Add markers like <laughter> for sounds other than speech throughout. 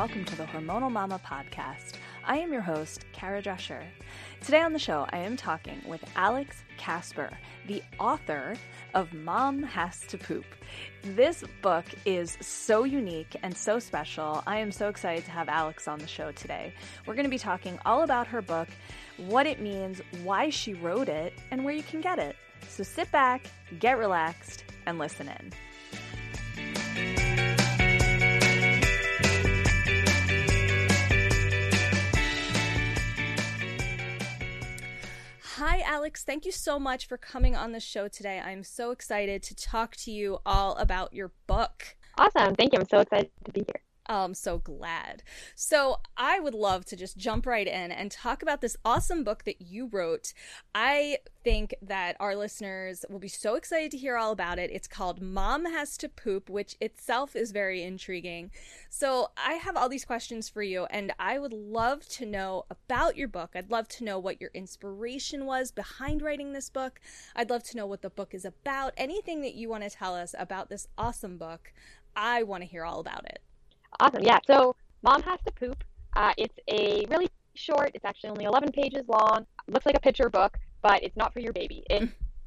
welcome to the Hormonal Mama podcast. I am your host, Kara Drescher. Today on the show, I am talking with Alex Kasper, the author of Mom Has to Poop. This book is so unique and so special. I am so excited to have Alex on the show today. We're going to be talking all about her book, what it means, why she wrote it, and where you can get it. So sit back, get relaxed, and listen in. Hi, Alex. Thank you so much for coming on the show today. I'm so excited to talk to you all about your book. Awesome. Thank you. I'm so excited to be here. I'm so glad. So, I would love to just jump right in and talk about this awesome book that you wrote. I think that our listeners will be so excited to hear all about it. It's called Mom Has to Poop, which itself is very intriguing. So, I have all these questions for you, and I would love to know about your book. I'd love to know what your inspiration was behind writing this book. I'd love to know what the book is about. Anything that you want to tell us about this awesome book, I want to hear all about it. Awesome. Yeah. So Mom Has to Poop. Uh, it's a really short, it's actually only 11 pages long. Looks like a picture book, but it's not for your baby. It,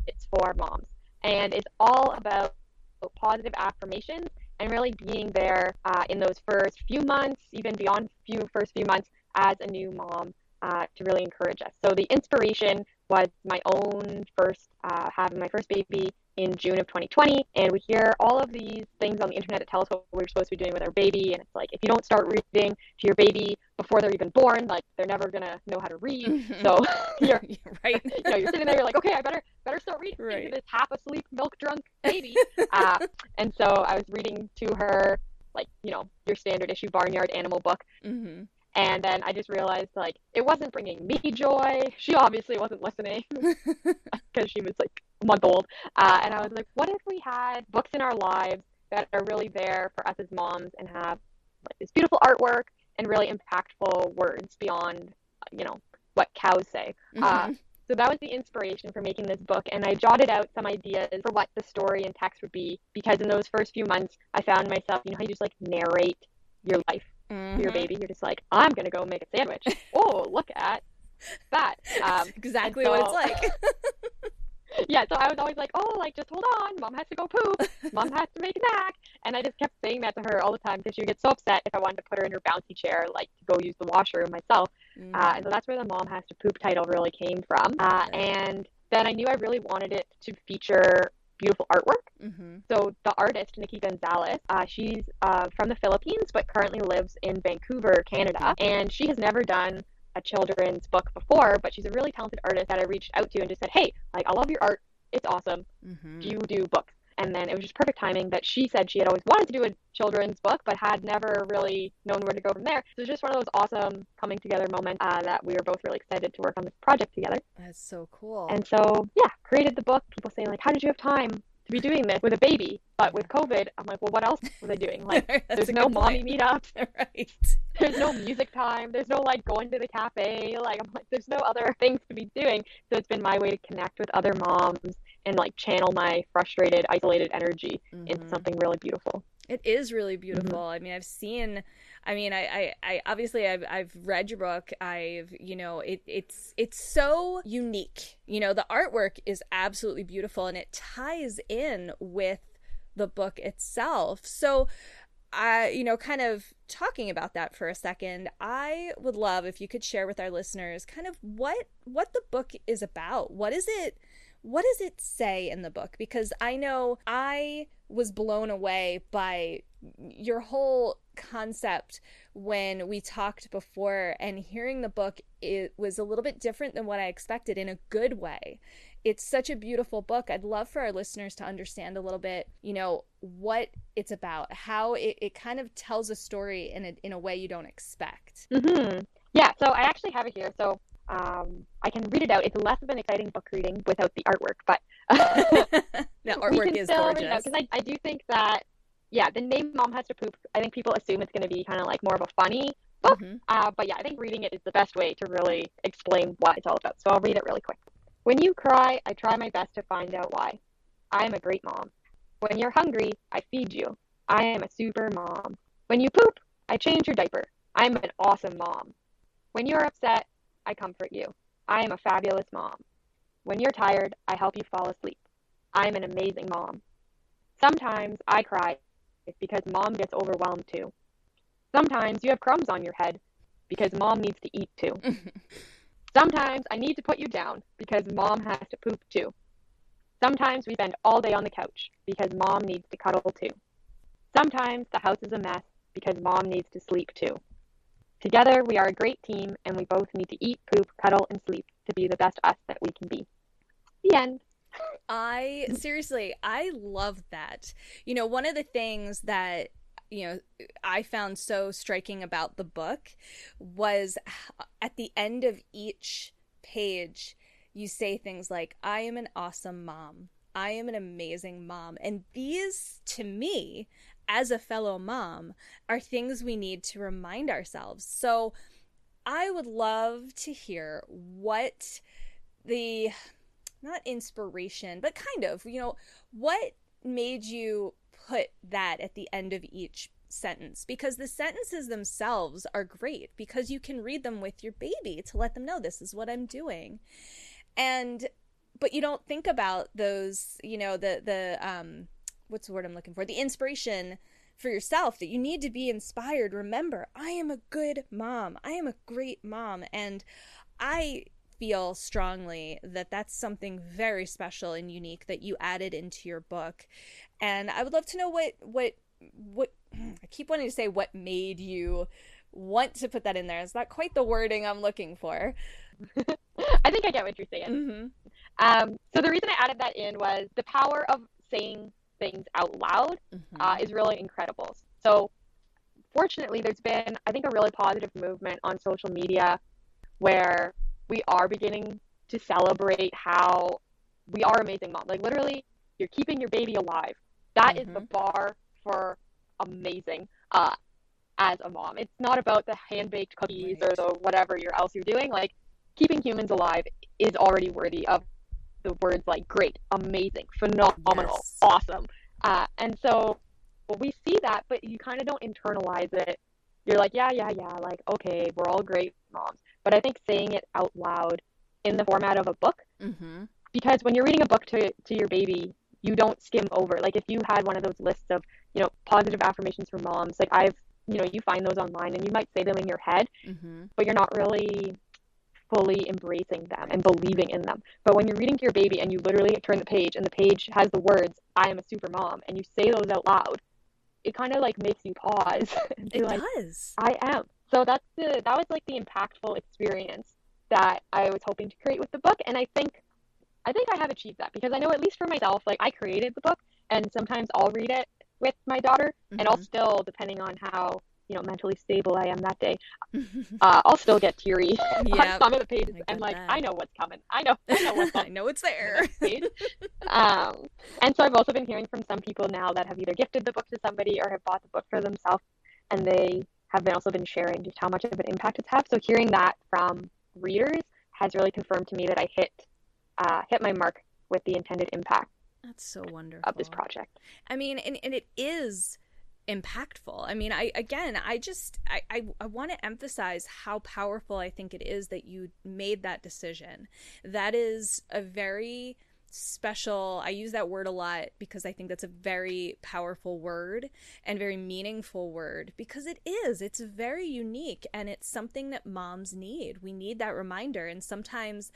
it's for moms. And it's all about positive affirmations and really being there uh, in those first few months, even beyond few first few months as a new mom uh, to really encourage us. So the inspiration was my own first uh, having my first baby in June of 2020, and we hear all of these things on the internet that tell us what we're supposed to be doing with our baby, and it's like if you don't start reading to your baby before they're even born, like they're never gonna know how to read. Mm-hmm. So <laughs> <laughs> <laughs> you're right. you know, you're sitting there, you're like, okay, I better better start reading right. to this half asleep, milk drunk baby. uh, and so I was reading to her like you know your standard issue barnyard animal book. Mm-hmm. And then I just realized like it wasn't bringing me joy. She obviously wasn't listening <laughs> <laughs> because she was like a month old. Uh, and I was like, what if we had books in our lives that are really there for us as moms and have like this beautiful artwork and really impactful words beyond, you know, what cows say. Uh, mm-hmm. Uh, so that was the inspiration for making this book. And I jotted out some ideas for what the story and text would be because in those first few months, I found myself, you know, how you just like narrate your life mm-hmm. your baby. You're just like, I'm gonna go make a sandwich. <laughs> oh, look at that. Um, <laughs> exactly so, what it's like. <laughs> yeah, so I was always like, oh, like just hold on, mom has to go poop, mom has to make a snack, and I just kept saying that to her all the time because she would get so upset if I wanted to put her in her bouncy chair, like to go use the washroom myself. Mm. Uh, and so that's where the mom has to poop title really came from. Uh, and then I knew I really wanted it to feature beautiful artwork. Mm-hmm. So the artist Nikki Gonzalez, uh, she's uh, from the Philippines but currently lives in Vancouver, Canada, and she has never done a children's book before, but she's a really talented artist that I reached out to and just said, "Hey, like I love your art. It's awesome. Mm-hmm. Do you do books?" And then it was just perfect timing that she said she had always wanted to do a children's book, but had never really known where to go from there. So it's just one of those awesome coming together moments uh, that we were both really excited to work on this project together. That's so cool. And so, yeah, created the book. People saying, like, how did you have time to be doing this with a baby? But with COVID, I'm like, well, what else was I doing? Like, <laughs> there's no mommy meetups. <laughs> right. There's no music time. There's no like going to the cafe. Like, I'm like, there's no other <laughs> things to be doing. So it's been my way to connect with other moms and like channel my frustrated, isolated energy mm-hmm. into something really beautiful. It is really beautiful. Mm-hmm. I mean, I've seen I mean, I, I, I, obviously I've, I've read your book. I've, you know, it, it's, it's so unique. You know, the artwork is absolutely beautiful and it ties in with the book itself. So, I, you know, kind of talking about that for a second, I would love if you could share with our listeners kind of what, what the book is about. What is it? What does it say in the book? Because I know I was blown away by your whole concept when we talked before and hearing the book it was a little bit different than what I expected in a good way. It's such a beautiful book. I'd love for our listeners to understand a little bit, you know, what it's about, how it, it kind of tells a story in a, in a way you don't expect. Mm-hmm. Yeah, so I actually have it here. So um, I can read it out. It's less of an exciting book reading without the artwork, but <laughs> <laughs> the artwork is gorgeous. Because I, I do think that, yeah, the name Mom Has to Poop, I think people assume it's going to be kind of like more of a funny book. Mm-hmm. Uh, but yeah, I think reading it is the best way to really explain what it's all about. So I'll read it really quick. When you cry, I try my best to find out why. I am a great mom. When you're hungry, I feed you. I am a super mom. When you poop, I change your diaper. I'm an awesome mom. When you're upset, I comfort you. I am a fabulous mom. When you're tired, I help you fall asleep. I am an amazing mom. Sometimes I cry because mom gets overwhelmed too. Sometimes you have crumbs on your head because mom needs to eat too. <laughs> Sometimes I need to put you down because mom has to poop too. Sometimes we spend all day on the couch because mom needs to cuddle too. Sometimes the house is a mess because mom needs to sleep too. Together we are a great team and we both need to eat, poop, cuddle, and sleep to be the best us that we can be. The end. I seriously, I love that. You know, one of the things that you know I found so striking about the book was at the end of each page you say things like I am an awesome mom. I am an amazing mom. And these to me as a fellow mom are things we need to remind ourselves. So I would love to hear what the not inspiration, but kind of, you know, what made you put that at the end of each sentence because the sentences themselves are great because you can read them with your baby to let them know this is what I'm doing. And but you don't think about those, you know, the the um what's the word I'm looking for? The inspiration for yourself that you need to be inspired. Remember, I am a good mom. I am a great mom and I feel strongly that that's something very special and unique that you added into your book. And I would love to know what what what <clears throat> I keep wanting to say what made you want to put that in there. It's not quite the wording I'm looking for. <laughs> I think I get what you're saying. Mm-hmm. Um, so the reason I added that in was the power of saying things out loud mm-hmm. uh, is really incredible. So fortunately, there's been I think a really positive movement on social media where we are beginning to celebrate how we are amazing moms. Like literally, you're keeping your baby alive. That mm-hmm. is the mm-hmm. bar for amazing uh, as a mom. It's not about the hand baked cookies right. or the whatever you're else you're doing. Like keeping humans alive is already worthy of the words like great, amazing, phenomenal, yes. awesome. Uh, and so well, we see that, but you kind of don't internalize it. You're like, yeah, yeah, yeah, like, okay, we're all great moms. But I think saying it out loud in the format of a book, mm-hmm. because when you're reading a book to, to your baby, you don't skim over. Like if you had one of those lists of, you know, positive affirmations for moms, like I've, you know, you find those online and you might say them in your head, mm-hmm. but you're not really fully embracing them and believing in them. But when you're reading to your baby and you literally turn the page and the page has the words, I am a super mom, and you say those out loud, it kind of like makes you pause. <laughs> it like, does. I am. So that's the that was like the impactful experience that I was hoping to create with the book, and I think I think I have achieved that because I know at least for myself, like I created the book, and sometimes I'll read it with my daughter, mm-hmm. and I'll mm-hmm. still, depending on how you know mentally stable I am that day, <laughs> uh, I'll still get teary <laughs> yep. on some of the pages, and like that. I know what's coming. I know, I know what's <laughs> I know it's there. um, and so I've also been hearing from some people now that have either gifted the book to somebody or have bought the book for themselves, and they have been also been sharing just how much of an impact it's had. So hearing that from readers has really confirmed to me that I hit uh, hit my mark with the intended impact. That's so wonderful of this project. I mean, and, and it is impactful. I mean, I again, I just I I, I want to emphasize how powerful I think it is that you made that decision. That is a very special i use that word a lot because i think that's a very powerful word and very meaningful word because it is it's very unique and it's something that moms need we need that reminder and sometimes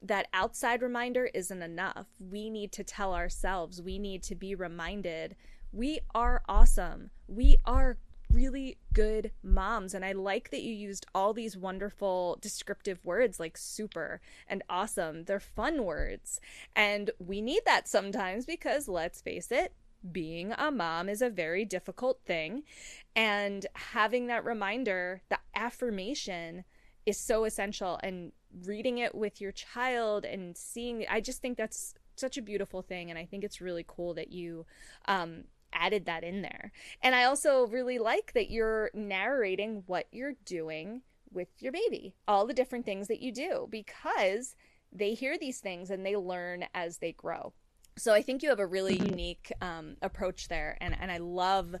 that outside reminder isn't enough we need to tell ourselves we need to be reminded we are awesome we are really good moms. And I like that you used all these wonderful descriptive words like super and awesome. They're fun words. And we need that sometimes because let's face it, being a mom is a very difficult thing. And having that reminder, the affirmation, is so essential. And reading it with your child and seeing, I just think that's such a beautiful thing. And I think it's really cool that you um, added that in there. And I also really like that you're narrating what you're doing with your baby, all the different things that you do, because they hear these things and they learn as they grow. So I think you have a really unique um, approach there, and and I love,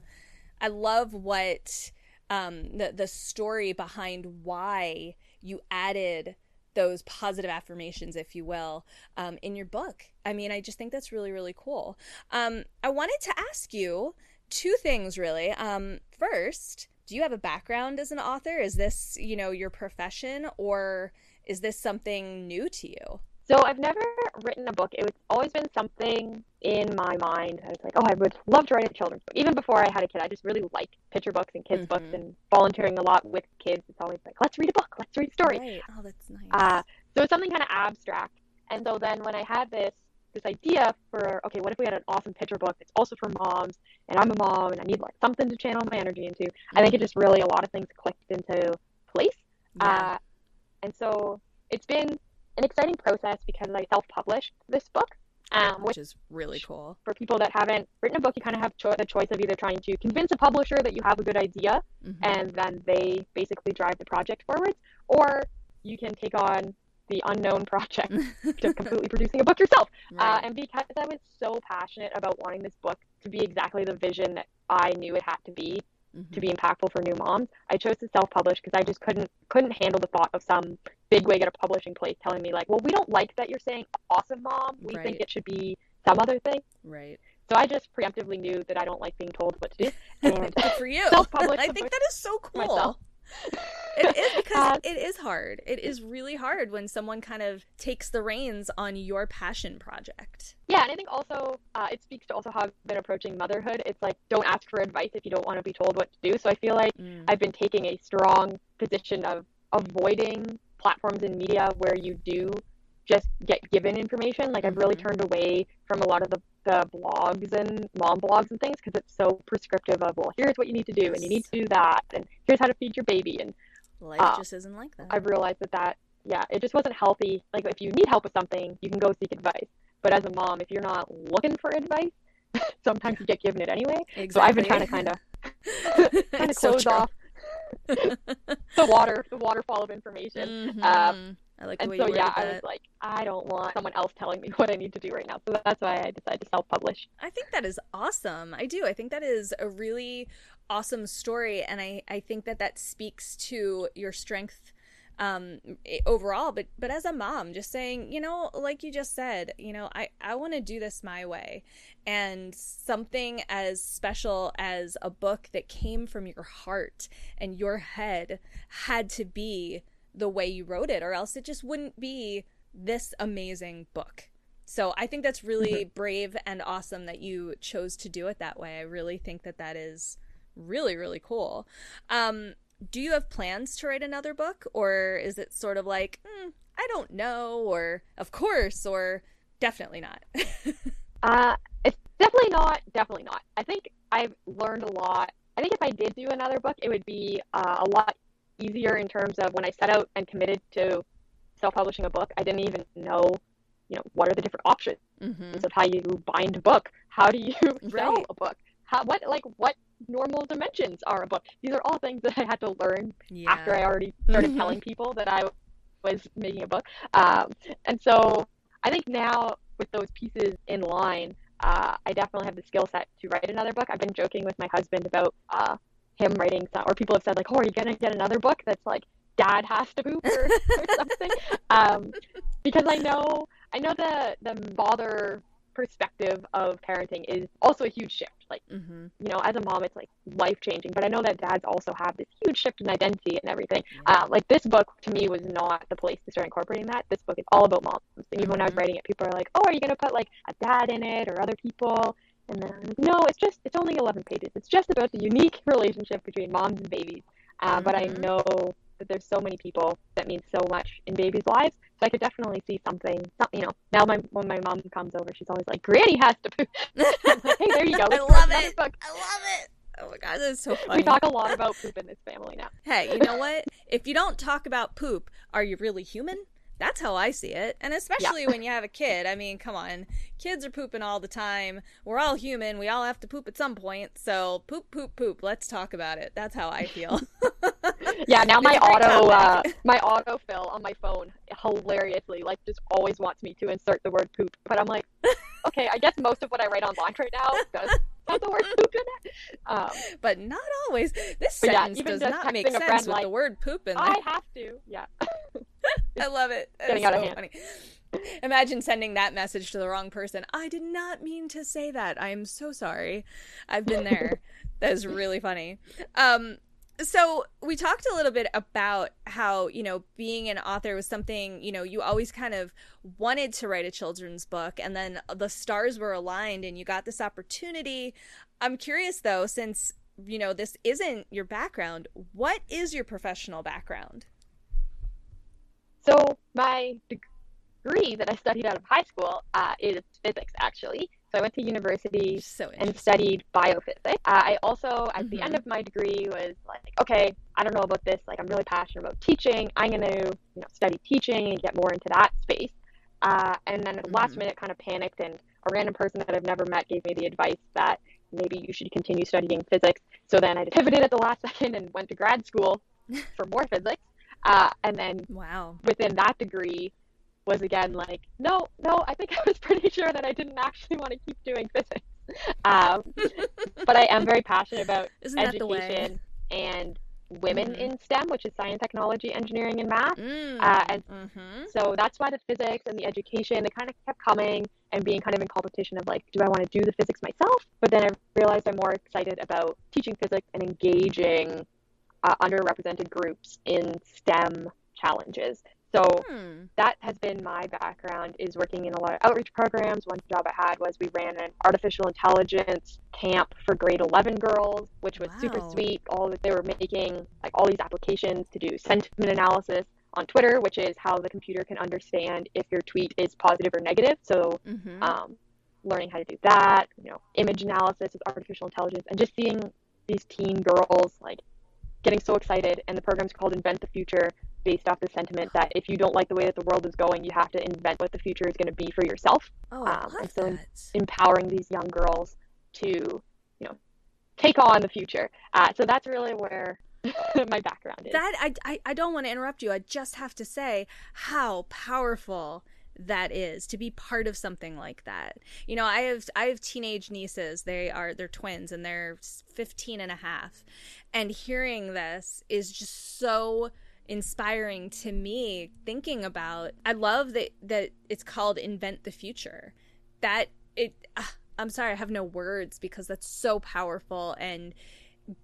I love what um, the the story behind why you added those positive affirmations, if you will, um, in your book. I mean, I just think that's really, really cool. Um, I wanted to ask you two things, really. Um, first, do you have a background as an author? Is this, you know, your profession, or is this something new to you? So I've never written a book. It was always been something in my mind. I was like, oh, I would love to write a children's book. Even before I had a kid, I just really like picture books and kids' mm-hmm. books and volunteering a lot with kids. It's always like, let's read a book, let's read a story. Right. Oh, that's nice. Uh, so it's something kind of abstract. And so then when I had this this idea for okay, what if we had an awesome picture book that's also for moms, and I'm a mom and I need like something to channel my energy into. Mm-hmm. I think it mm-hmm. just really a lot of things clicked into place. Yeah. Uh, and so it's been an exciting process because I self-published this book. Um, which, which, is really cool. For people that haven't written a book, you kind of have cho- the choice of either trying to convince a publisher that you have a good idea mm-hmm. and then they basically drive the project forwards, or you can take on the unknown <laughs> project of <laughs> completely producing a book yourself. Uh, right. Uh, and because I was so passionate about wanting this book to be exactly the vision that I knew it had to be, mm-hmm. to be impactful for new moms, I chose to self-publish because I just couldn't couldn't handle the thought of some big wig at a publishing place telling me like, well, we don't like that you're saying awesome mom. We right. think it should be some other thing. Right. So I just preemptively knew that I don't like being told what to do. <laughs> And Good for you. <laughs> I think that is so cool. Myself it is <laughs> because uh, it is hard. It is really hard when someone kind of takes the reins on your passion project. Yeah, and I think also uh, it speaks to also how I've been approaching motherhood. It's like don't ask for advice if you don't want to be told what to do. So I feel like mm. I've been taking a strong position of avoiding platforms and media where you do just get given information. Like I've really mm-hmm. turned away from a lot of the, the blogs and mom blogs and things because it's so prescriptive of well, here's what you need to do and you need to do that and here's how to feed your baby and life uh, just isn't like that. I've realized that that yeah, it just wasn't healthy. Like if you need help with something, you can go seek advice. But as a mom, if you're not looking for advice, <laughs> sometimes you get given it anyway. Exactly. So I've been trying to kind of kind of close so off <laughs> the water, the waterfall of information. Mm-hmm. Um, I like and so yeah, I was like, I don't want someone else telling me <laughs> what I need to do right now. So that's why I decided to self-publish. I think that is awesome. I do. I think that is a really awesome story, and I I think that that speaks to your strength um overall but but as a mom just saying you know like you just said you know i i want to do this my way and something as special as a book that came from your heart and your head had to be the way you wrote it, or else it just wouldn't be this amazing book. So I think that's really mm-hmm. brave and awesome that you chose to do it that way. I really think that that is really really cool. Um, do you have plans to write another book, or is it sort of like mm, I don't know, or of course, or definitely not? <laughs> uh, it's definitely not. Definitely not. I think I've learned a lot. I think if I did do another book, it would be uh, a lot easier in terms of when I set out and committed to self-publishing a book, I didn't even know, you know, what are the different options mm-hmm. of how you bind a book, how do you <laughs> sell right. a book, how what like what normal dimensions are a book. These are all things that I had to learn yeah. after I already started mm-hmm. telling people that I was making a book. Um, and so I think now with those pieces in line, uh, I definitely have the skill set to write another book. I've been joking with my husband about uh, him writing some, or people have said like, "Oh, are you gonna get another book that's like Dad has to poop or, <laughs> or something?" Um, because I know I know the the father perspective of parenting is also a huge shift. Like, mm-hmm. you know, as a mom, it's like life changing. But I know that dads also have this huge shift in identity and everything. Uh, like this book to me was not the place to start incorporating that. This book is all about moms. And even mm-hmm. when I was mm-hmm. writing it, people are like, "Oh, are you gonna put like a dad in it or other people?" And then, no, it's just, it's only 11 pages. It's just about the unique <laughs> relationship between moms and babies. Uh, mm-hmm. But I mm-hmm. know that there's so many people that mean so much in babies' lives. So I could definitely see something, some, you know, now my, when my mom comes over, she's always like, Granny has to poop. like, <laughs> hey, there you go. <laughs> I love it. Book. I love it. Oh my god, that's so funny. We talk a lot about poop in this family now. Hey, you know what? if you don't talk about poop, are you really human? That's how I see it. And especially yeah. when you have a kid. I mean, come on. Kids are pooping all the time. We're all human. We all have to poop at some point. So poop, poop, poop. Let's talk about it. That's how I feel. <laughs> yeah, now <laughs> my auto uh, <laughs> my autofill on my phone hilariously like just always wants me to insert the word poop. But I'm like, okay, I guess most of what I write online right now does have the word poop in it. Um, but not always. This But yeah, sentence does not make sense with like, the word poop in there. I have to. Yeah. <laughs> I love it. Getting out of hand. funny. Imagine sending that message to the wrong person. I did not mean to say that. I am so sorry. I've been there. <laughs> that is really funny. Um so we talked a little bit about how, you know, being an author was something, you know, you always kind of wanted to write a children's book and then the stars were aligned and you got this opportunity. I'm curious though, since, you know, this isn't your background, what is your professional background? So my degree that I studied out of high school uh, is physics, actually. So I went to university So and studied biophysics. Uh, I also, at the Mhm. end of my degree, was like, okay, I don't know about this. Like, I'm really passionate about teaching. I'm going to, you know, study teaching and get more into that space. Uh, and then at the last minute, kind of panicked, and a random person that I've never met gave me the advice that maybe you should continue studying physics. So then I <laughs> pivoted at the last second and went to grad school <laughs> for more physics. Uh, and then Wow. within that degree was again like, no, no, I think <laughs> I was pretty sure that I didn't actually want to keep doing physics. <laughs> Um, but I am very passionate about <laughs> Isn't that the way? education and women Mhm. in STEM, which is science, technology, engineering, and math. Mm. Uh, and mm-hmm. so that's why the physics and the education, they kind of kept coming and being kind of in competition of like, do I want to do the physics myself? But then I realized I'm more excited about teaching physics and engaging uh, underrepresented groups in STEM challenges. So Hmm. that has been my background is working in a lot of outreach programs one job i had was we ran an artificial intelligence camp for grade 11 girls which was super sweet all that they were making like all these applications to do sentiment analysis on twitter which is how the computer can understand if your tweet is positive or negative so Mm-hmm. um, learning how to do that you know image analysis with artificial intelligence and just seeing these teen girls like getting so excited and the program's called invent the future based off the sentiment that if you don't like the way that the world is going you have to invent what the future is going to be for yourself oh, I um, love so that. empowering these young girls to you know take on the future uh, so that's really where <laughs> my background is That I, I I don't want to interrupt you. I just have to say how powerful that is to be part of something like that. You know, I have I have teenage nieces. They are they're twins and they're 15 and a half. And hearing this is just so inspiring to me thinking about I love that that it's called invent the future. That it ah, I'm sorry, I have no words because that's so powerful and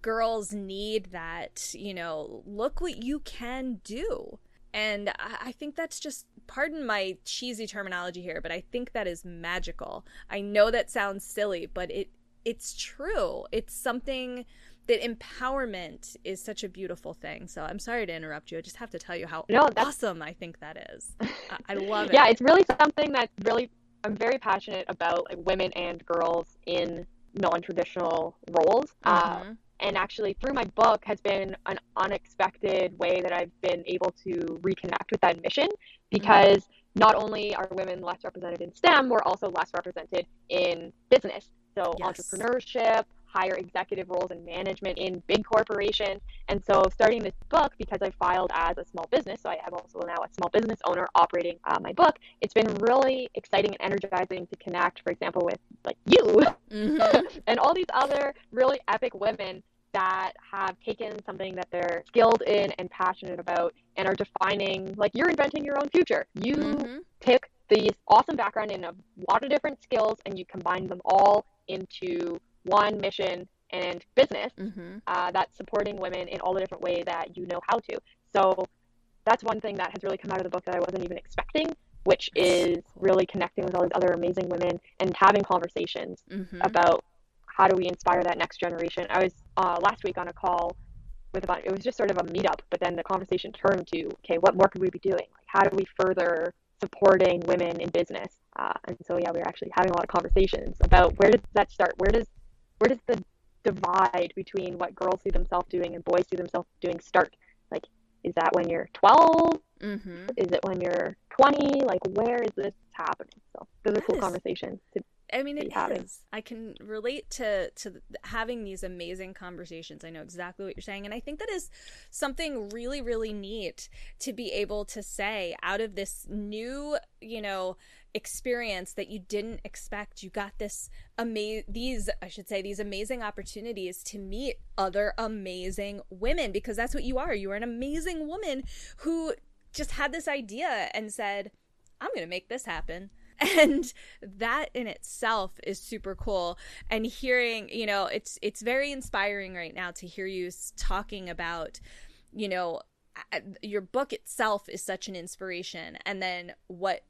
girls need that, you know, look what you can do. And I I think that's just, pardon my cheesy terminology here, but I think that is magical. I know that sounds silly, but it it's true. It's something that empowerment is such a beautiful thing. So I'm sorry to interrupt you. I just have to tell you how No, that's- awesome I think that is. I, I <laughs> love it. yeah it's really something that really i'm very passionate about like women and girls in non-traditional roles uh, Mhm. And actually through my book has been an unexpected way that I've been able to reconnect with that mission because not only are women less represented in STEM, we're also less represented in business. So Yes. entrepreneurship, higher executive roles in management in big corporations. And so starting this book because I filed as a small business, so I am also now a small business owner operating uh, my book. It's been really exciting and energizing to connect, for example, with like you Mhm. <laughs> and all these other really epic women that have taken something that they're skilled in and passionate about and are defining like you're inventing your own future you Mhm. took these awesome background in a lot of different skills and you combine them all into one mission and business Mhm. uh, that's supporting women in all the different ways that you know how to so that's one thing that has really come out of the book that i wasn't even expecting which is really connecting with all these other amazing women and having conversations Mhm. about how do we inspire that next generation. I was uh, last week on a call with about it was just sort of a meetup, but then the conversation turned to okay, what more could we be doing? Like, how do we further supporting women in business? Uh, and so yeah, we were actually having a lot of conversations about where does that start? Where does where does the divide between what girls see themselves doing and boys see themselves doing start? Like, is that when you're 12? Mhm. Is it when you're 20? Like, where is this happening? So those are cool is- conversations to I mean, it having. is. I can relate to to having these amazing conversations. I know exactly what you're saying, and I think that is something really, really neat to be able to say out of this new, you know, experience that you didn't expect. You got this ama- these I should say these amazing opportunities to meet other amazing women because that's what you are. You are an amazing woman who just had this idea and said, "I'm going to make this happen." <laughs> and that in itself is super cool and hearing you know it's it's very inspiring right now to hear you talking about you know your book itself is such an inspiration and then what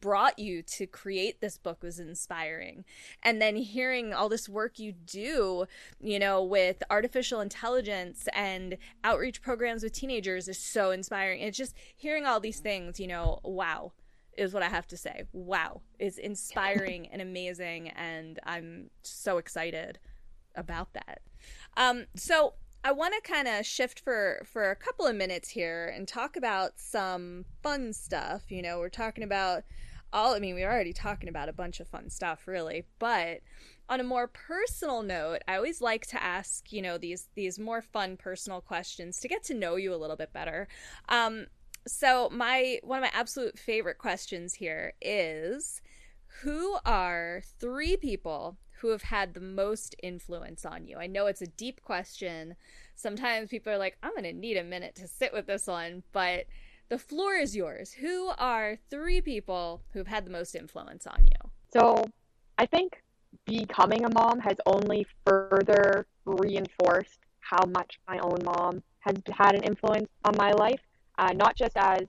brought you to create this book was inspiring. And then hearing all this work you do you know with artificial intelligence and outreach programs with teenagers is so inspiring. It's just hearing all these things you know wow is what i have to say. Wow is inspiring and amazing and i'm so excited about that. Um so I want to kind of shift for for a couple of minutes here and talk about some fun stuff. You know, we're talking about all I mean, we're already talking about a bunch of fun stuff really, but on a more personal note, I always like to ask, you know, these these more fun personal questions to get to know you a little bit better. Um so my one of my absolute favorite questions here is who are three people who have had the most influence on you? I know it's a deep question. Sometimes people are like, I'm going to need a minute to sit with this one, but the floor is yours. Who are three people who've had the most influence on you? So I think becoming a mom has only further reinforced how much my own mom has had an influence on my life. Uh, not just as,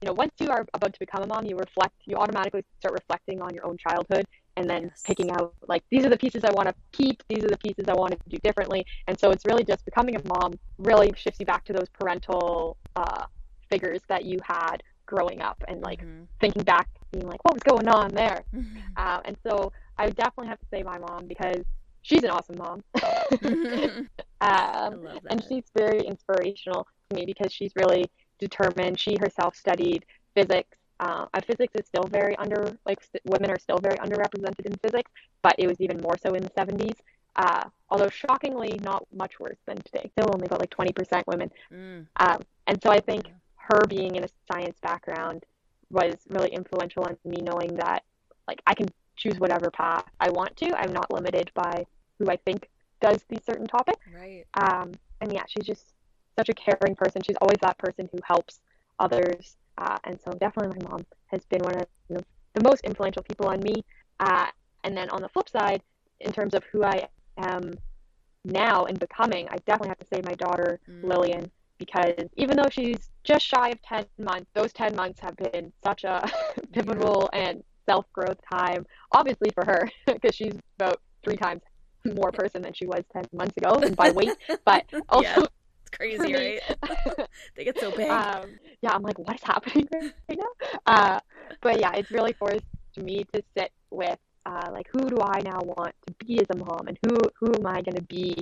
you know, once you are about to become a mom, you reflect, you automatically start reflecting on your own childhood and then yes. picking out like these are the pieces I want to keep, these are the pieces I want to do differently. And so it's really just becoming a mom really shifts you back to those parental uh, figures that you had growing up and like mm-hmm. thinking back, being like, what was going on there? <laughs> Mm-hmm. Uh, and so I would definitely have to say my mom because she's an awesome mom. <laughs> <laughs> um, and she's very inspirational to me because she's really determined. She herself studied physics uh, physics is still very under, like women are still very underrepresented in physics, but it was even more so in the 70s. Uh, although shockingly not much worse than today. Still only about like 20% women. Mm. Um, and so I think her being in a science background was really influential in me knowing that like I can choose whatever path I want to. I'm not limited by who I think does these certain topics. Right. Um, and yeah, she's just such a caring person. She's always that person who helps others uh, and so definitely my mom has been one of you know, the most influential people on me. Uh, and then on the flip side, in terms of who I am now and becoming, I definitely have to say my daughter mm. Lillian because even though she's just shy of 10 months, those 10 months have been such a <laughs> pivotal and self growth time, obviously for her, <laughs> because she's about three times more person than she was 10 months ago by weight, but <laughs> also <laughs> crazy, right? <laughs> they get so big. Um, yeah, I'm like, what is happening <laughs> right now? Uh, but yeah, it's really forced me to sit with uh, like, who do I now want to be as a mom, and who who am I going to be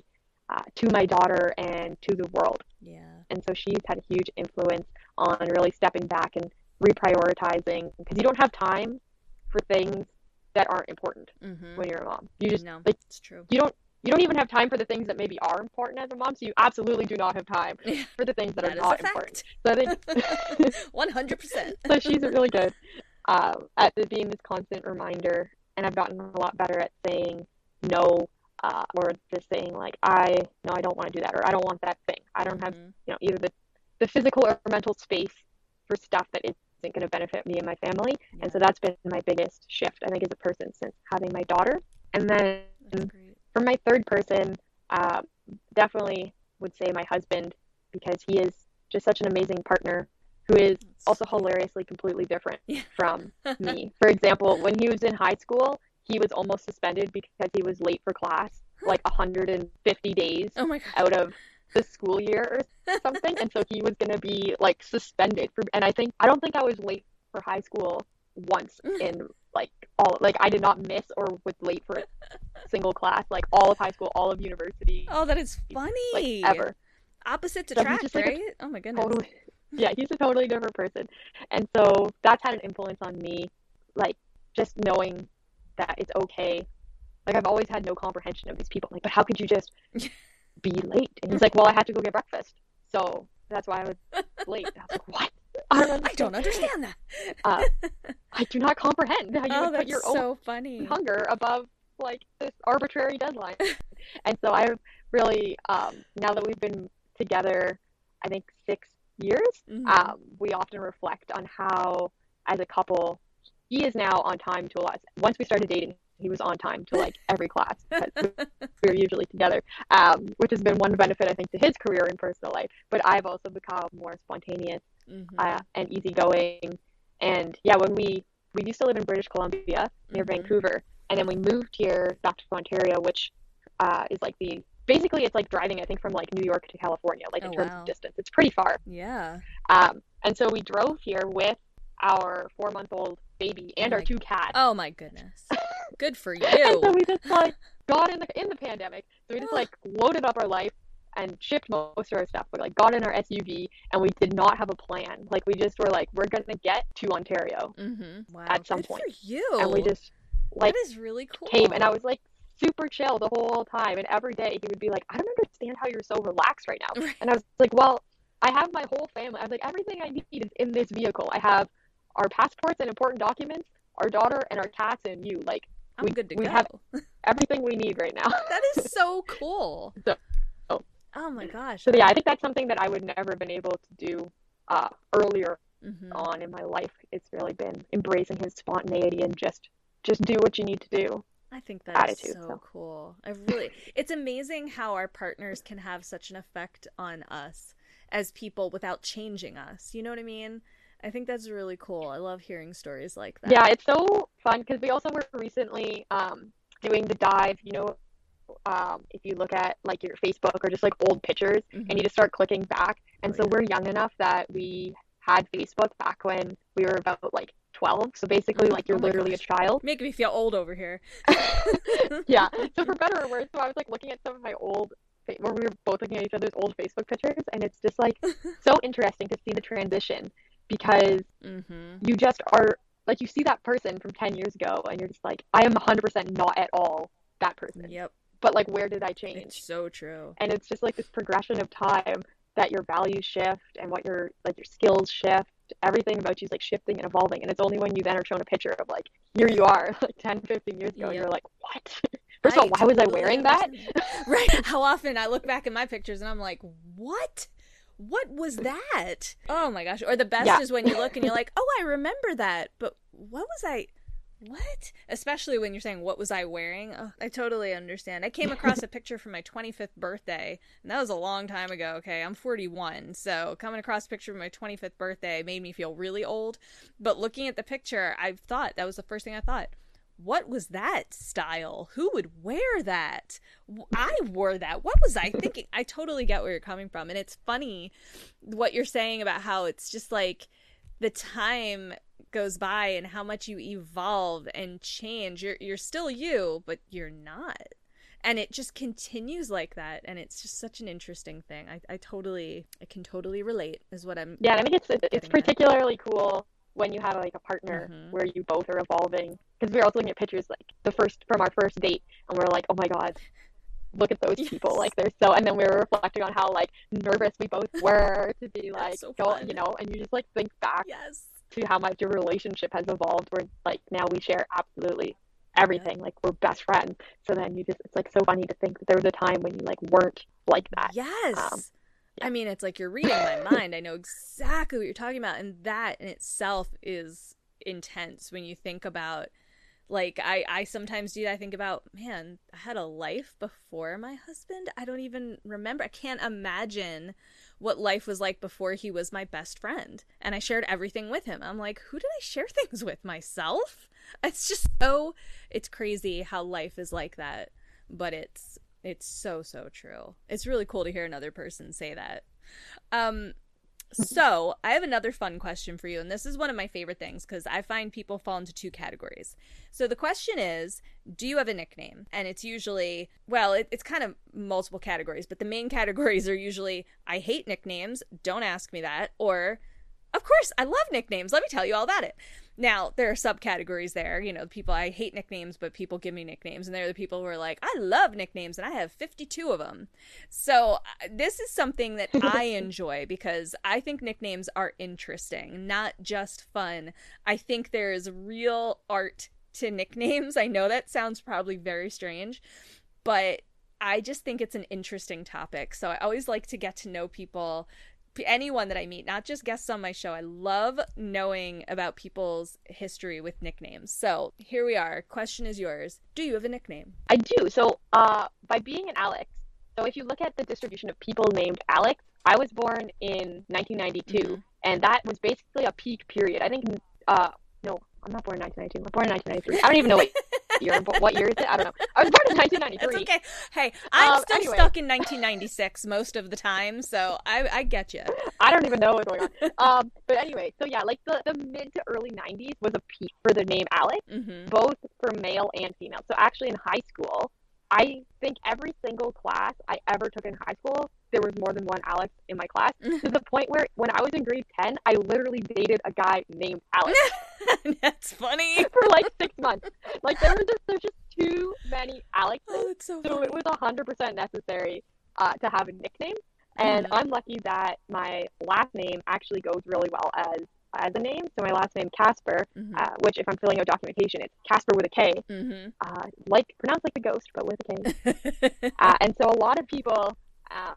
uh, to my daughter and to the world? Yeah. And so she's had a huge influence on really stepping back and reprioritizing because you don't have time for things that aren't important mm-hmm. when you're a mom. You just no, like it's true. You don't you don't even have time for the things that maybe are important as a mom. So you absolutely do not have time <laughs> for the things that, that are not important. So I think <laughs> one hundred percent. <laughs> So she's really good uh, at being this constant reminder, and I've gotten a lot better at saying no. Uh, or just saying like I no I don't want to do that or I don't want that thing I don't have mm-hmm. you know either the the physical or mental space for stuff that isn't going to benefit me and my family yeah. and so that's been my biggest shift I think as a person since having my daughter and then for my third person, uh, definitely would say my husband because he is just such an amazing partner who is also hilariously completely different yeah. from <laughs> me. For example, when he was in high school, he was almost suspended because he was late for class, like 150 days oh out of the school year or <laughs> something. and so he was going to be like suspended. For, and I think, I don't think I was late for high school once in like all like I did not miss or was late for a single class like all of high school, all of university. Oh, that is funny. Like, ever. Opposite to so track, just, like, right? A, oh my goodness. Totally, yeah, he's a totally different person. And so that's had an influence on me, like just knowing that it's okay. Like I've always had no comprehension of these people. Like, but how could you just <laughs> be late? And he's like, Well, I had to go get breakfast. So that's why I was late. I was like, What? I don't, <laughs> I don't understand that. uh, <laughs> I do not comprehend how you oh, would put your so own funny. hunger above like this arbitrary deadline. <laughs> and so I've really, um, now that we've been together, I think six years, Mhm. um, we often reflect on how, as a couple, he is now on time to a lot. Once we started dating, he was on time to like every class because we were usually together, um, which has been one benefit I think to his career and personal life. But I've also become more spontaneous Mhm. uh, and easygoing. And yeah, when we we used to live in British Columbia near Mhm. Vancouver, and then we moved here back to Ontario, which uh, is like the basically it's like driving I think from like New York to California, like in Oh, terms wow. of distance. It's pretty far. yeah. Um, and so we drove here with our four month old baby and Oh our two cats. Oh my goodness. <laughs> Good for you. And so we just like got in the in the pandemic. So we just like loaded up our life and shipped most of our stuff. We like got in our SUV and we did not have a plan. Like we just were like, we're gonna get to Ontario. Mm-hmm. Wow. at some Good point. you. And we just like that is really cool. came and I was like super chill the whole time. And every day he would be like, I don't understand how you're so relaxed right now. And I was like, Well, I have my whole family. I was like, everything I need is in this vehicle. I have our passports and important documents, our daughter and our cats and you. Like I'm we- good to we go. have- <laughs> everything we need right now. that is so <laughs> cool. So- oh. My gosh. So yeah, I think that's something that I would never have been able to do uh, earlier Mhm. on in my life. It's really been embracing his spontaneity and just just do what you need to do. I think that is attitude, so so. cool. I really it's amazing how our partners can have such an effect on us as people without changing us. You know what I mean? I think that's really cool. I love hearing stories like that. Yeah, it's so fun because we also were recently um, doing the dive. You know, um, if you look at like your Facebook or just like old pictures, Mhm. and you just start clicking back. And Oh, so yeah. we're young enough that we had Facebook back when we were about like 12. So basically, like you're Oh literally a child. Make me feel old over here. <laughs> yeah. <laughs> So for better or worse, so I was like looking at some of my old. Where we were both looking at each other's old Facebook pictures, and it's just like <laughs> so interesting to see the transition because mm-hmm. you just are like you see that person from 10 years ago and you're just like i am 100% not at all that person Yep. But like where did i change? It's so true. and it's just like this progression of time that your values shift and what your like your skills shift everything about you is like shifting and evolving and it's only when you then are shown a picture of like here you are <laughs> like 10 15 years ago and you're like what <laughs> first of all why was i wearing that that. <laughs> right. How often I look back at my pictures and I'm like, what? What was that? Oh my gosh. Or the best Yeah. is when you look and you're like, oh, I remember that. But what was I? What? Especially when you're saying, what was I wearing? Oh, I totally understand. I came across a <laughs> picture from my 25th birthday, and that was a long time ago. Okay. I'm 41. So coming across a picture from my 25th birthday made me feel really old. But looking at the picture, I thought that was the first thing I thought what was that style? Who would wear that? I wore that. What was I thinking? I totally get where you're coming from. And it's funny what you're saying about how it's just like the time goes by and how much you evolve and change. You're you're still you, but you're not. And it just continues like that and it's just such an interesting thing. I, I totally I can totally relate is what I'm Yeah, I think it's it's particularly cool when you have like a partner Mhm. where you both are evolving. Because we were also looking at pictures like the first from our first date, and we're like, oh my god, look at those people, like they're so. And then we were reflecting on how like nervous we both were to be <laughs> like, so go, you know, and you just like think back Yes. To how much your relationship has evolved. Where like now we share absolutely everything, like we're best friends. So then you just it's like so funny to think that there was a time when you like weren't like that. Yes. Um, I mean, it's like you're reading my mind. I know exactly what you're talking about. And that in itself is intense when you think about like I I sometimes do that. I think about, man, I had a life before my husband. I don't even remember. I can't imagine what life was like before he was my best friend. And I shared everything with him. I'm like, who did I share <laughs> things with? Myself? It's just so it's crazy how life is like that. But it's it's so so true. It's really cool to hear another person say that. Um so, I have another fun question for you, and this is one of my favorite things because I find people fall into two categories. So, the question is Do you have a nickname? And it's usually, well, it, it's kind of multiple categories, but the main <laughs> categories are usually I hate nicknames, don't ask me that, or of course, I love nicknames. Let me tell you all about it. Now, there are subcategories there. You know, people, I hate nicknames, but people give me nicknames. And they're the people who are like, I love nicknames and I have 52 of them. So, uh, this is something that <laughs> I enjoy because I think nicknames are interesting, not just fun. I think there's real art to <laughs> nicknames. I know that sounds probably very strange, but I just think it's an interesting topic. So, I always like to get to know people anyone that I meet, not just guests on my show. I love knowing about people's history with nicknames. So here we are. Question is yours. Do you have a nickname? I do. So uh, by being an Alex, so if you look at the distribution of people named Alex, I was born in 1992, mm-hmm. and that was basically a peak period. I think, uh, no, I'm not born in 1992. I'm born in 1993. I don't even know what <laughs> year. But what year is it? I don't know. I was born in <laughs> 1993. That's okay. Hey, I'm um, still anyway. stuck in 1996 most of the time, so I, I get you. <laughs> I don't even know what's going on. <laughs> Um, but anyway, so yeah, like the, the mid to early 90s was a peak for the name Alex, mm-hmm. both for male and female. So actually, in high school, I think every single class I ever took in high school, there was more than one Alex in my class <laughs> to the point where when I was in grade 10, I literally dated a guy named Alex. <laughs> that's funny. <laughs> For like six months. Like there were just there's just too many Alexes. Oh, so, so it was hundred percent necessary uh, to have a nickname. And mm-hmm. I'm lucky that my last name actually goes really well as as a name. So my last name Kasper, mm-hmm. uh, which if I'm filling out documentation, it's Kasper with a K, mm-hmm. uh, like pronounced like the ghost, but with a K. <laughs> uh, and so a lot of people uh,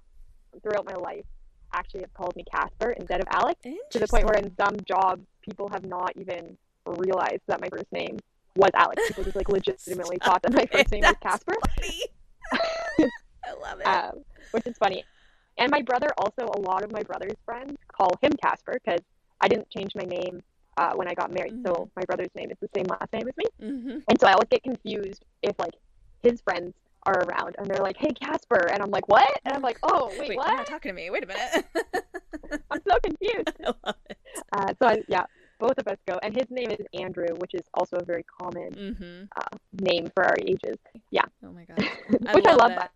throughout my life actually have called me Kasper instead of Alex, to the point where in some jobs people have not even realized that my first name was Alex. People just like <laughs> legitimately thought that my first name was Kasper. <laughs> I love it. Um, which is funny. And my brother also, a lot of my brother's friends call him Kasper because I didn't change my name uh, when I got married. Mm-hmm. So my brother's name is the same last name as me. Mm-hmm. And so I always get confused if like his friends are around and they're like, "Hey, Kasper," and I'm like, "What?" And I'm like, "Oh, wait, wait what?" You're not talking to me. Wait a minute. <laughs> I'm so confused. <laughs> I. Uh, so I, yeah, both of us go, and his name is Andrew, which is also a very common mm-hmm. uh, name for our ages. Yeah. Oh my god. <laughs> I which love I love. That.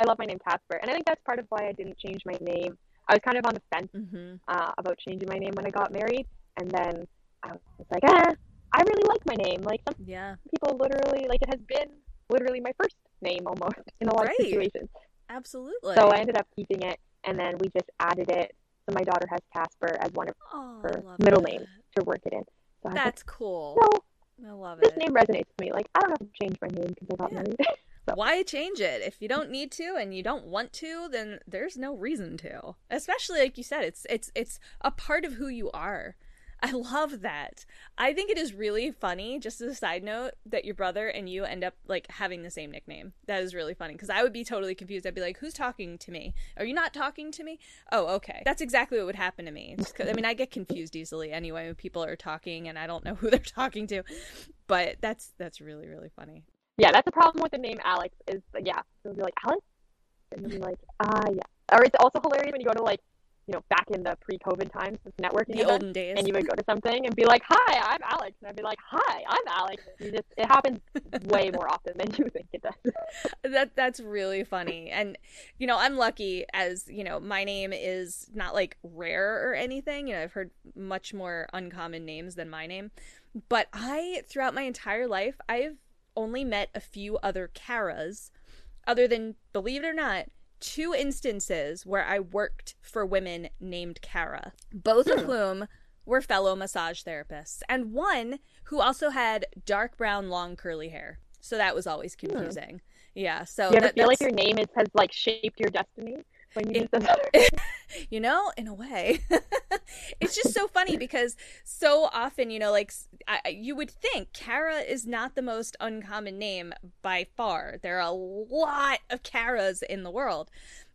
I love my name Kasper, and I think that's part of why I didn't change my name. I was kind of on the fence mm-hmm. uh, about changing my name when I got married, and then I was like, ah, I really like my name. Like some yeah. people literally like it has been literally my first name almost <laughs> in a lot right. of situations. Absolutely. So I ended up keeping it, and then we just added it. So my daughter has Kasper as one of oh, her middle names to work it in. So That's cool. So I love this it. This name resonates with me. Like I don't have to change my name because I got yeah. married. <laughs> so. Why change it if you don't need to and you don't want to? Then there's no reason to. Especially like you said, it's it's it's a part of who you are. I love that. I think it is really funny, just as a side note, that your brother and you end up like having the same nickname. That is really funny because I would be totally confused. I'd be like, "Who's talking to me? Are you not talking to me?" Oh, okay. That's exactly what would happen to me. I mean, I get confused easily anyway when people are talking and I don't know <laughs> who they're talking to. But that's that's really really funny. Yeah, that's the problem with the name Alex. Is yeah, they'll be like Alex, and you'll be like, ah, yeah. Or it's also hilarious when you go to like you know, back in the pre-COVID times, this networking the olden days, and you would go to something and be like, "Hi, I'm Alex," and I'd be like, "Hi, I'm Alex." You just it happens <laughs> way more often than you think it does. that that's really funny, and you know, I'm lucky as you know, my name is not like rare or anything. You know, I've heard much more uncommon names than my name, but I throughout my entire life, I've only met a few other Karas, other than believe it or not two instances where I worked for women named Kara, both of hmm. whom were fellow massage therapists, and one who also had dark brown, long, curly hair. So that was always hmm. confusing. Yeah. So you ever that, feel like your name is, has like shaped your destiny? When you it, <laughs> you know in a way. <laughs> It's just so funny because so often you know like I, you would think kara is not the most uncommon name by far. There are a lot of karas in the world.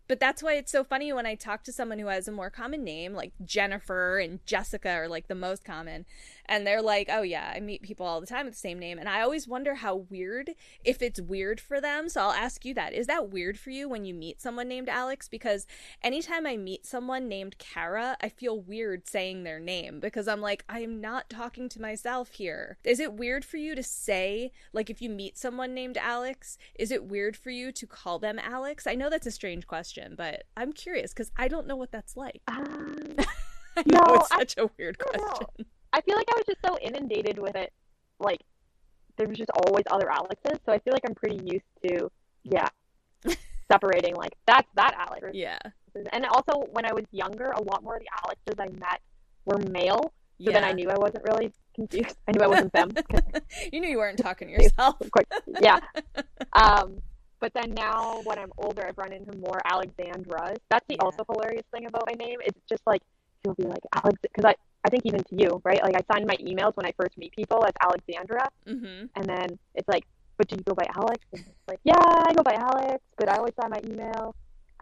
But that's why it's so funny when I talk to someone who has a more common name, like Jennifer and Jessica are like the most common. And they're like, oh, yeah, I meet people all the time with the same name. And I always wonder how weird, if it's weird for them. So I'll ask you that. Is that weird for you when you meet someone named Alex? Because anytime I meet someone named Kara, I feel weird saying their name because I'm like, I am not talking to myself here. Is it weird for you to say, like, if you meet someone named Alex, is it weird for you to call them Alex? I know that's a strange question, but I'm curious because I don't know what that's like. Um, <laughs> I know No, it's such a weird I know. I feel like I was just so inundated with it. Like there was just always other Alexes, so I feel like I'm pretty used to yeah <laughs> separating like that's that Alex. Yeah. And also when I was younger, a lot more of the Alexes I met were male, so Yeah. then I knew I wasn't really confused. I knew I wasn't them. <laughs> you knew you weren't talking to <laughs> yourself. of course, yeah. Um, but then now when I'm older, I've run into more Alexandras. That's the Yeah. also hilarious thing about my name. It's just like you'll be like Alex, because I I think even to you, right? Like I sign my emails when I first meet people as Alexandra, hmm and then it's like, but do you go by Alex? And it's like, yeah, I go by Alex, but I always sign my email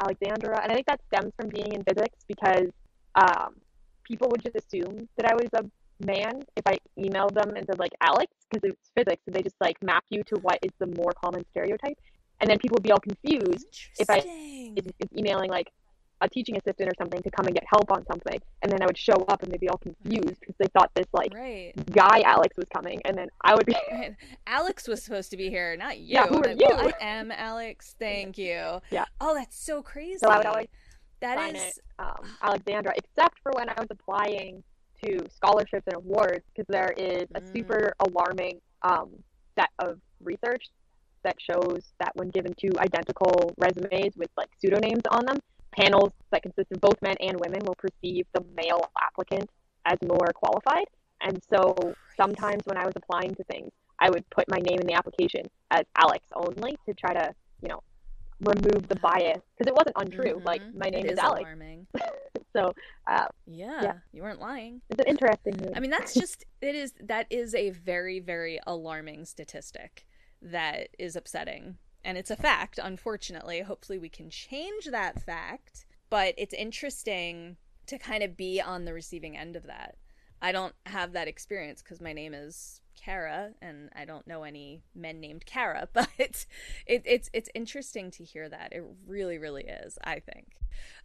Alexandra, and I think that stems from being in physics because um, people would just assume that I was a man if I emailed them and said like Alex because it's physics, and they just like map you to what is the more common stereotype, and then people would be all confused if I- if if emailing like a teaching assistant or something to come and get help on something, and then I would show up and they'd be all confused because they thought this like right. guy Alex was coming, and then I would be <laughs> Right. Alex was supposed to be here, not you. Yeah, who are Like, well, you? I am Alex. Thank you. Yeah. Oh, that's so crazy. So I would always That is. it um, Alexandra, except for when I was applying to scholarships and awards, because there is a Mm. super alarming um, set of research that shows that when given two identical resumes with like pseudonyms on them, panels that consist of both men and women will perceive the male applicant as more qualified. And so sometimes when I was applying to things, I would put my name in the application as Alex only to try to, you know, remove the bias because it wasn't untrue. Like Mhm. my name It is Alex. <laughs> So uh, Yeah, Yeah. you weren't lying. it's an interesting name. I mean, that's just it is that is a very very alarming statistic that is upsetting, and it's a fact. Unfortunately, hopefully we can change that fact. But it's interesting to kind of be on the receiving end of that. I don't have that experience because my name is Kara, and I don't know any men named Kara. <laughs> But it, it's it's interesting to hear that. It really, really is. I think.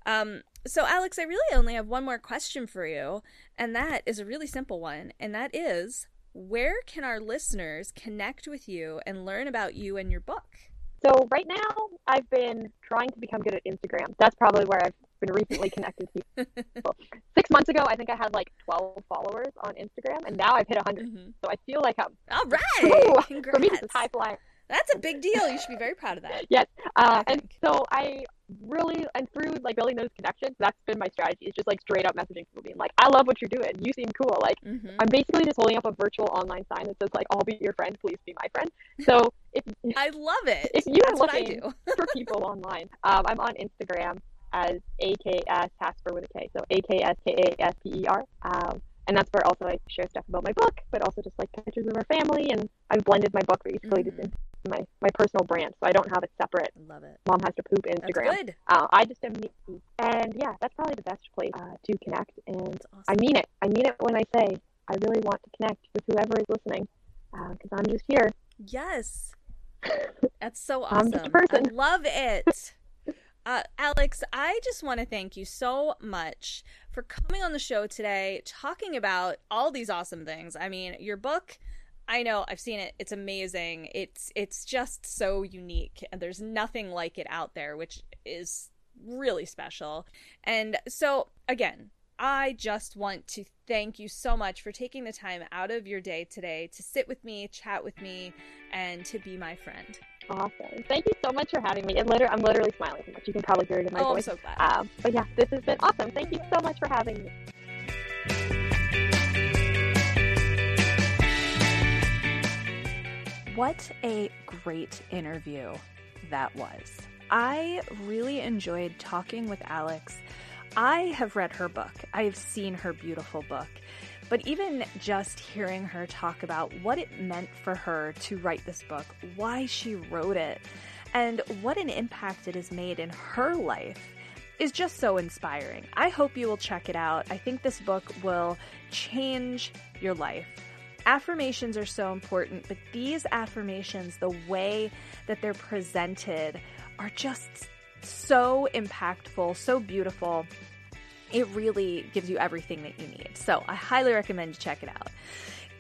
Um, so, Alex, I really only have one more question for you, and that is a really simple one, and that is where can our listeners connect with you and learn about you and your book? So right now, I've been trying to become good at Instagram. That's probably where I've been recently connected to <laughs> people. Six months ago, I think I had like 12 followers on Instagram, and now I've hit 100. Mhm. So I feel like I'm, All right, <laughs> Ooh, for me, this is high flying. That's a big deal. You should be very proud of that. Yes. Uh, and so I really, and through like building those connections, that's been my strategy. It's just like straight up messaging people, being like, "I love what you're doing. You seem cool." Like hmm I'm basically just holding up a virtual online sign that says like, "I'll be your friend. Please be my friend." <laughs> So if I love it. If you are That's I looking- do. <laughs> for people online, um, I'm on Instagram as AKS Kasper with a K, so A K S K A S P E R. Um, and that's where also I share stuff about my book, but also just like pictures of our family. And I've blended my book basically Mhm. into my, my personal brand, so I don't have a separate I love it. mom has to poop Instagram. Uh, I just am me. And yeah, that's probably the best place uh, to connect. And awesome. I mean it. I mean it when I say I really want to connect with whoever is listening because I'm just here. Yes. That's so I'm awesome. just a person. I love it. Uh, Alex, I just want to thank you so much for coming on the show today, talking about all these awesome things. I mean, your book, I know I've seen it. It's amazing. It's it's just so unique, and there's nothing like it out there, which is really special. And so, again, I just want to thank you so much for taking the time out of your day today to sit with me, chat with me, and to be my friend. Awesome. Thank you so much for having me. It liter- I'm literally smiling so much. You can probably hear it in my oh, I'm voice. so glad. Um, but yeah, this has been awesome. Thank you so much for having me. What a great interview that was. I really enjoyed talking with Alex. I have read her book, I have seen her beautiful book, but even just hearing her talk about what it meant for her to write this book, why she wrote it, and what an impact it has made in her life is just so inspiring. I hope you will check it out. I think this book will change your life affirmations are so important, but these affirmations, the way that they're presented, are just so impactful, so beautiful. It really gives you everything that you need. So I highly recommend you check it out.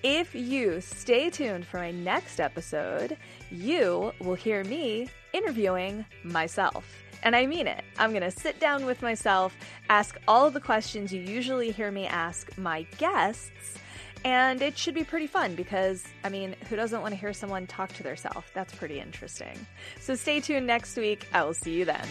If you stay tuned for my next episode, you will hear me interviewing myself. And I mean it. I'm going to sit down with myself, ask all the questions you usually hear me ask my guests, and it should be pretty fun because, I mean, who doesn't want to hear someone talk to their self? That's pretty interesting. So stay tuned next week. I will see you then.